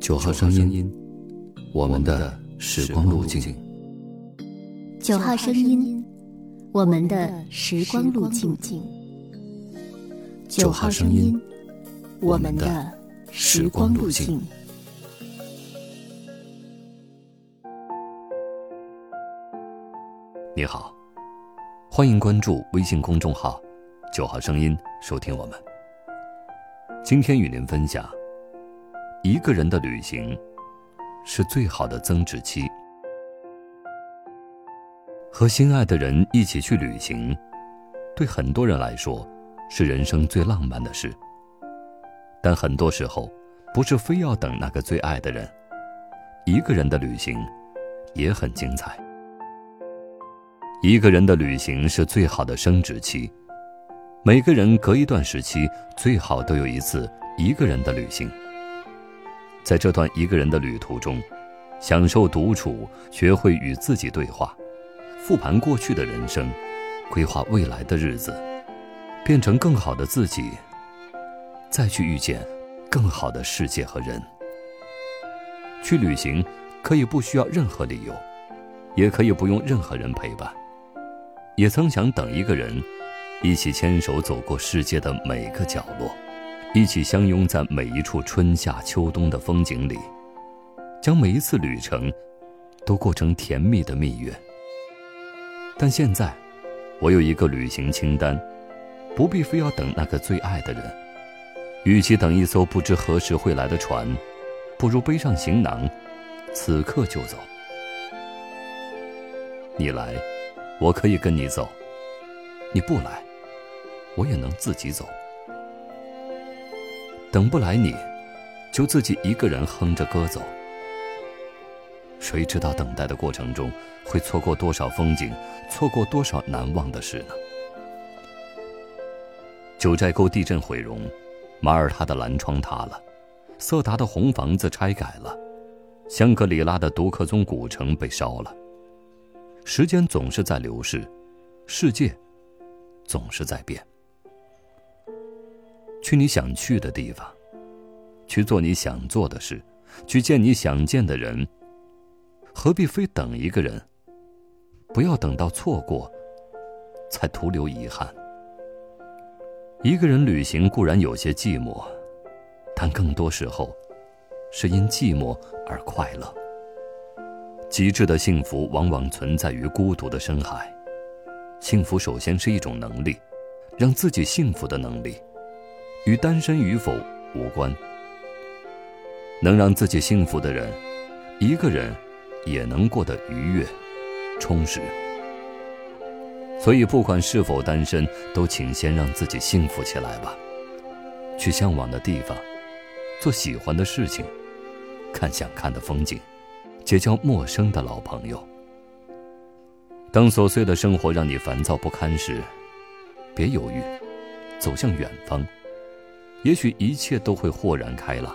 九号声音，我们的时光路径。九号声音，我们的时光路径。九号声音，我们的时光路径。你好，欢迎关注微信公众号“九号声音”，收听我们。今天与您分享。一个人的旅行，是最好的增值期。和心爱的人一起去旅行，对很多人来说，是人生最浪漫的事。但很多时候，不是非要等那个最爱的人，一个人的旅行，也很精彩。一个人的旅行是最好的升值期。每个人隔一段时期，最好都有一次一个人的旅行。在这段一个人的旅途中，享受独处，学会与自己对话，复盘过去的人生，规划未来的日子，变成更好的自己，再去遇见更好的世界和人。去旅行可以不需要任何理由，也可以不用任何人陪伴。也曾想等一个人，一起牵手走过世界的每个角落。一起相拥在每一处春夏秋冬的风景里，将每一次旅程都过成甜蜜的蜜月。但现在，我有一个旅行清单，不必非要等那个最爱的人。与其等一艘不知何时会来的船，不如背上行囊，此刻就走。你来，我可以跟你走；你不来，我也能自己走。等不来你，就自己一个人哼着歌走。谁知道等待的过程中会错过多少风景，错过多少难忘的事呢？九寨沟地震毁容，马耳他的蓝窗塌了，色达的红房子拆改了，香格里拉的独克宗古城被烧了。时间总是在流逝，世界总是在变。去你想去的地方，去做你想做的事，去见你想见的人。何必非等一个人？不要等到错过，才徒留遗憾。一个人旅行固然有些寂寞，但更多时候，是因寂寞而快乐。极致的幸福往往存在于孤独的深海。幸福首先是一种能力，让自己幸福的能力。与单身与否无关。能让自己幸福的人，一个人也能过得愉悦、充实。所以，不管是否单身，都请先让自己幸福起来吧。去向往的地方，做喜欢的事情，看想看的风景，结交陌生的老朋友。当琐碎的生活让你烦躁不堪时，别犹豫，走向远方。也许一切都会豁然开朗，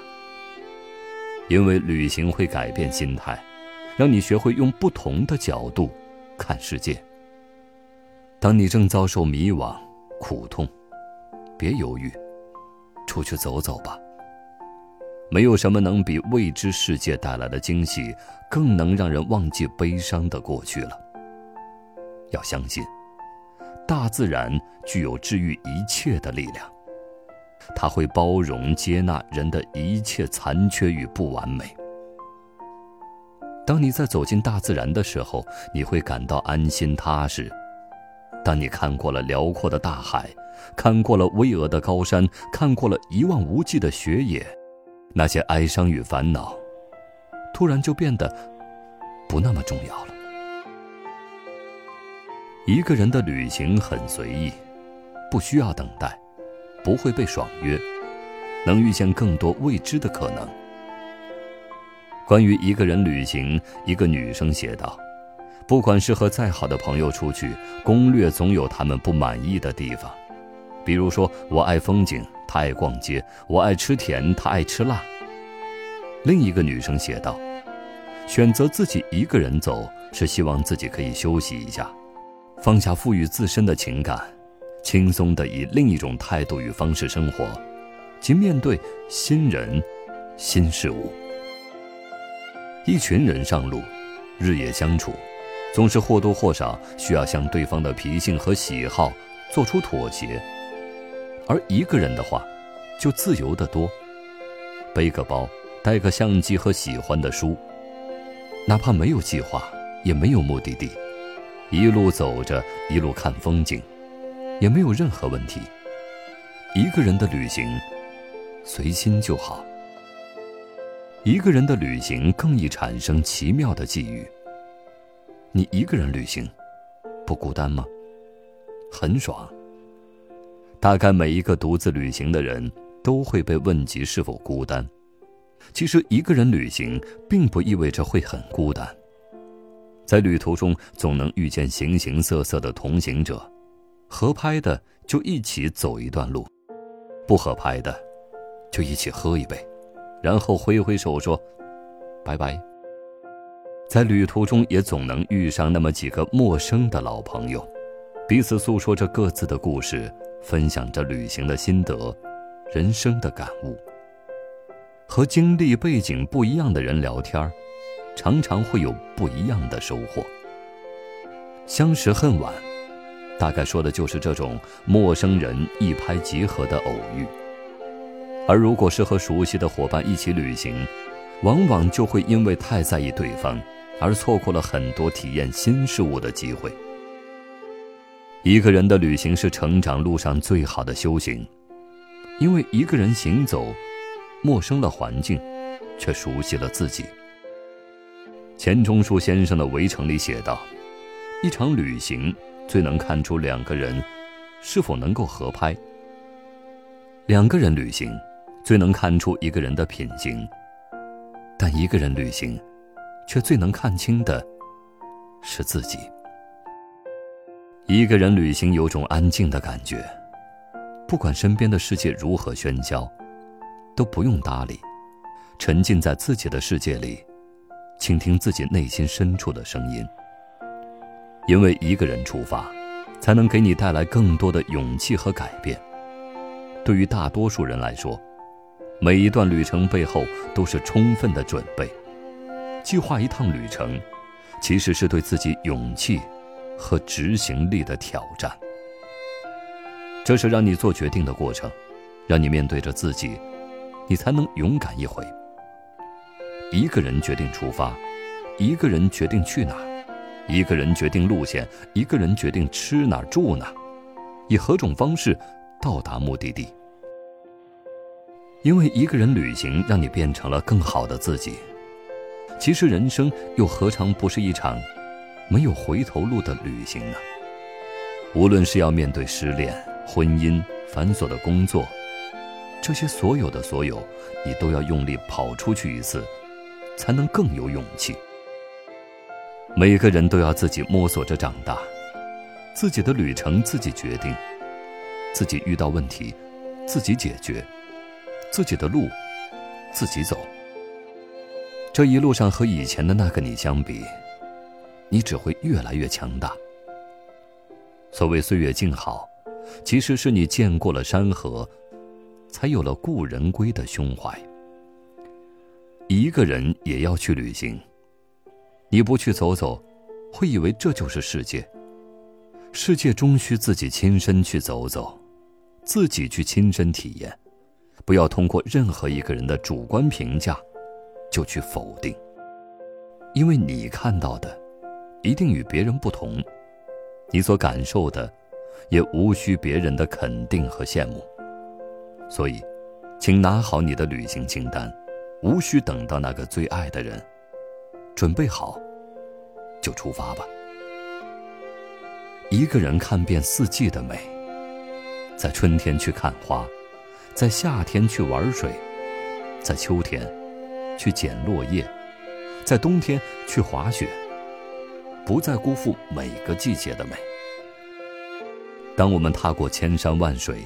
因为旅行会改变心态，让你学会用不同的角度看世界。当你正遭受迷惘、苦痛，别犹豫，出去走走吧。没有什么能比未知世界带来的惊喜，更能让人忘记悲伤的过去了。要相信，大自然具有治愈一切的力量。他会包容接纳人的一切残缺与不完美。当你在走进大自然的时候，你会感到安心踏实。当你看过了辽阔的大海，看过了巍峨的高山，看过了一望无际的雪野，那些哀伤与烦恼，突然就变得不那么重要了。一个人的旅行很随意，不需要等待。不会被爽约，能遇见更多未知的可能。关于一个人旅行，一个女生写道：“不管是和再好的朋友出去，攻略总有他们不满意的地方。比如说，我爱风景，他爱逛街；我爱吃甜，他爱吃辣。”另一个女生写道：“选择自己一个人走，是希望自己可以休息一下，放下赋予自身的情感。”轻松地以另一种态度与方式生活，即面对新人、新事物。一群人上路，日夜相处，总是或多或少需要向对方的脾性和喜好做出妥协。而一个人的话，就自由得多。背个包，带个相机和喜欢的书，哪怕没有计划，也没有目的地，一路走着，一路看风景，也没有任何问题。一个人的旅行，随心就好。一个人的旅行更易产生奇妙的际遇。你一个人旅行，不孤单吗？很爽。大概每一个独自旅行的人都会被问及是否孤单。其实一个人旅行并不意味着会很孤单。在旅途中总能遇见形形色色的同行者，合拍的就一起走一段路，不合拍的就一起喝一杯。然后挥挥手说：“拜拜。”在旅途中也总能遇上那么几个陌生的老朋友，彼此诉说着各自的故事，分享着旅行的心得、人生的感悟。和经历背景不一样的人聊天常常会有不一样的收获。相识恨晚，大概说的就是这种陌生人一拍即合的偶遇。而如果是和熟悉的伙伴一起旅行，往往就会因为太在意对方，而错过了很多体验新事物的机会。一个人的旅行是成长路上最好的修行，因为一个人行走，陌生了环境，却熟悉了自己。钱钟书先生的《围城》里写道：“一场旅行最能看出两个人是否能够合拍。两个人旅行。”最能看出一个人的品行，但一个人旅行，却最能看清的是自己。一个人旅行有种安静的感觉，不管身边的世界如何喧嚣，都不用搭理，沉浸在自己的世界里，倾听自己内心深处的声音。因为一个人出发，才能给你带来更多的勇气和改变。对于大多数人来说，每一段旅程背后都是充分的准备，计划一趟旅程，其实是对自己勇气和执行力的挑战。这是让你做决定的过程，让你面对着自己，你才能勇敢一回。一个人决定出发，一个人决定去哪，一个人决定路线，一个人决定吃哪儿住哪，以何种方式到达目的地。因为一个人旅行，让你变成了更好的自己。其实人生又何尝不是一场没有回头路的旅行呢？无论是要面对失恋、婚姻、繁琐的工作，这些所有的所有，你都要用力跑出去一次，才能更有勇气。每个人都要自己摸索着长大，自己的旅程自己决定，自己遇到问题，自己解决。自己的路，自己走。这一路上和以前的那个你相比，你只会越来越强大。所谓岁月静好，其实是你见过了山河，才有了故人归的胸怀。一个人也要去旅行，你不去走走，会以为这就是世界。世界终需自己亲身去走走，自己去亲身体验。不要通过任何一个人的主观评价，就去否定，因为你看到的，一定与别人不同，你所感受的，也无需别人的肯定和羡慕。所以，请拿好你的旅行清单，无需等到那个最爱的人，准备好，就出发吧。一个人看遍四季的美，在春天去看花。在夏天去玩水，在秋天去捡落叶，在冬天去滑雪，不再辜负每个季节的美。当我们踏过千山万水，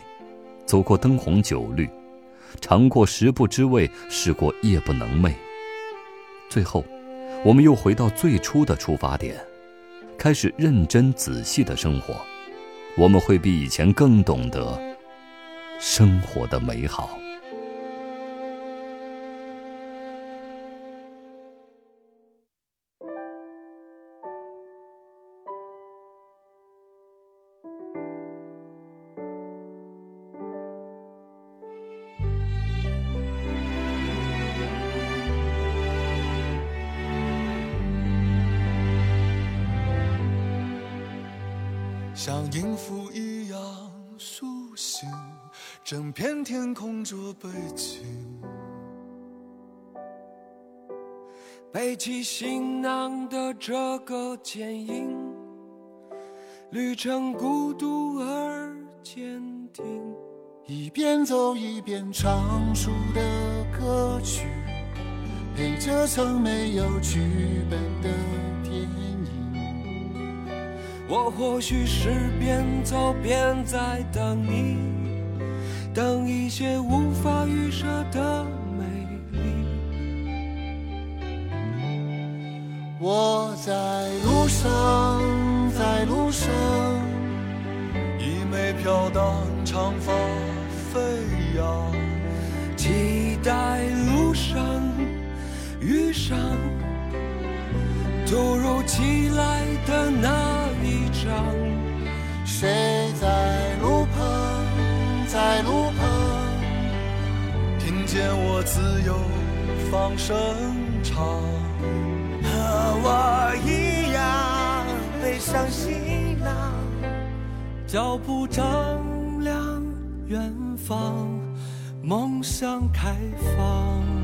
走过灯红酒绿，尝过食不知味，试过夜不能寐，最后，我们又回到最初的出发点，开始认真仔细的生活，我们会比以前更懂得。生活的美好。像音符一样苏醒，整片天空做背景。背起行囊的这个剪影，旅程孤独而坚定。一边走一边唱出的歌曲，陪着曾没有剧本的。我或许是边走边在等你，等一些无法预设的美丽。我在路上，在路上，一枚飘荡长发飞扬，期待路上遇上突如其来的那谁在路旁，在路旁，听见我自由放声唱。和我一样背上行囊，脚步丈量远方，梦想开放。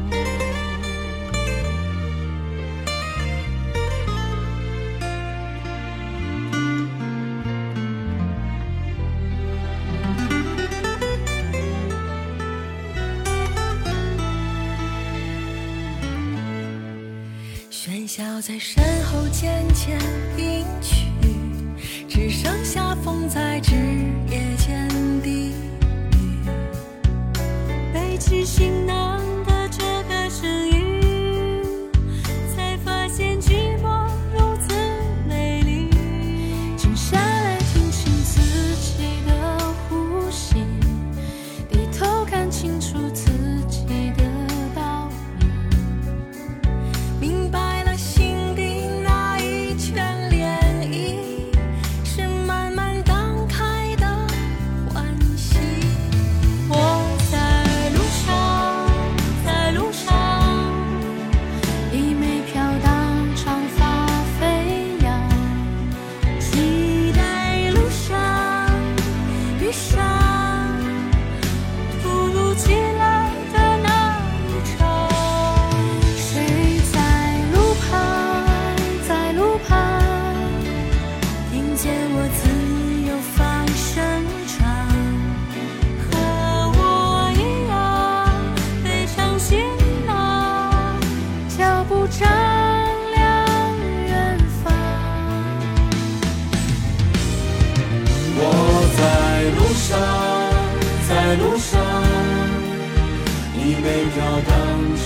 微飘荡，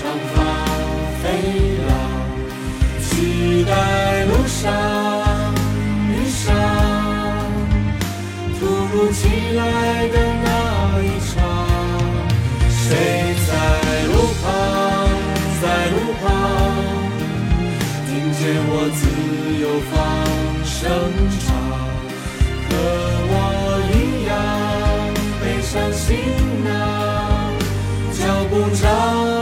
长发飞扬，期待路上遇上突如其来的那一场，谁在路旁在路旁听见我自由放声唱，和我一样悲伤心。不长。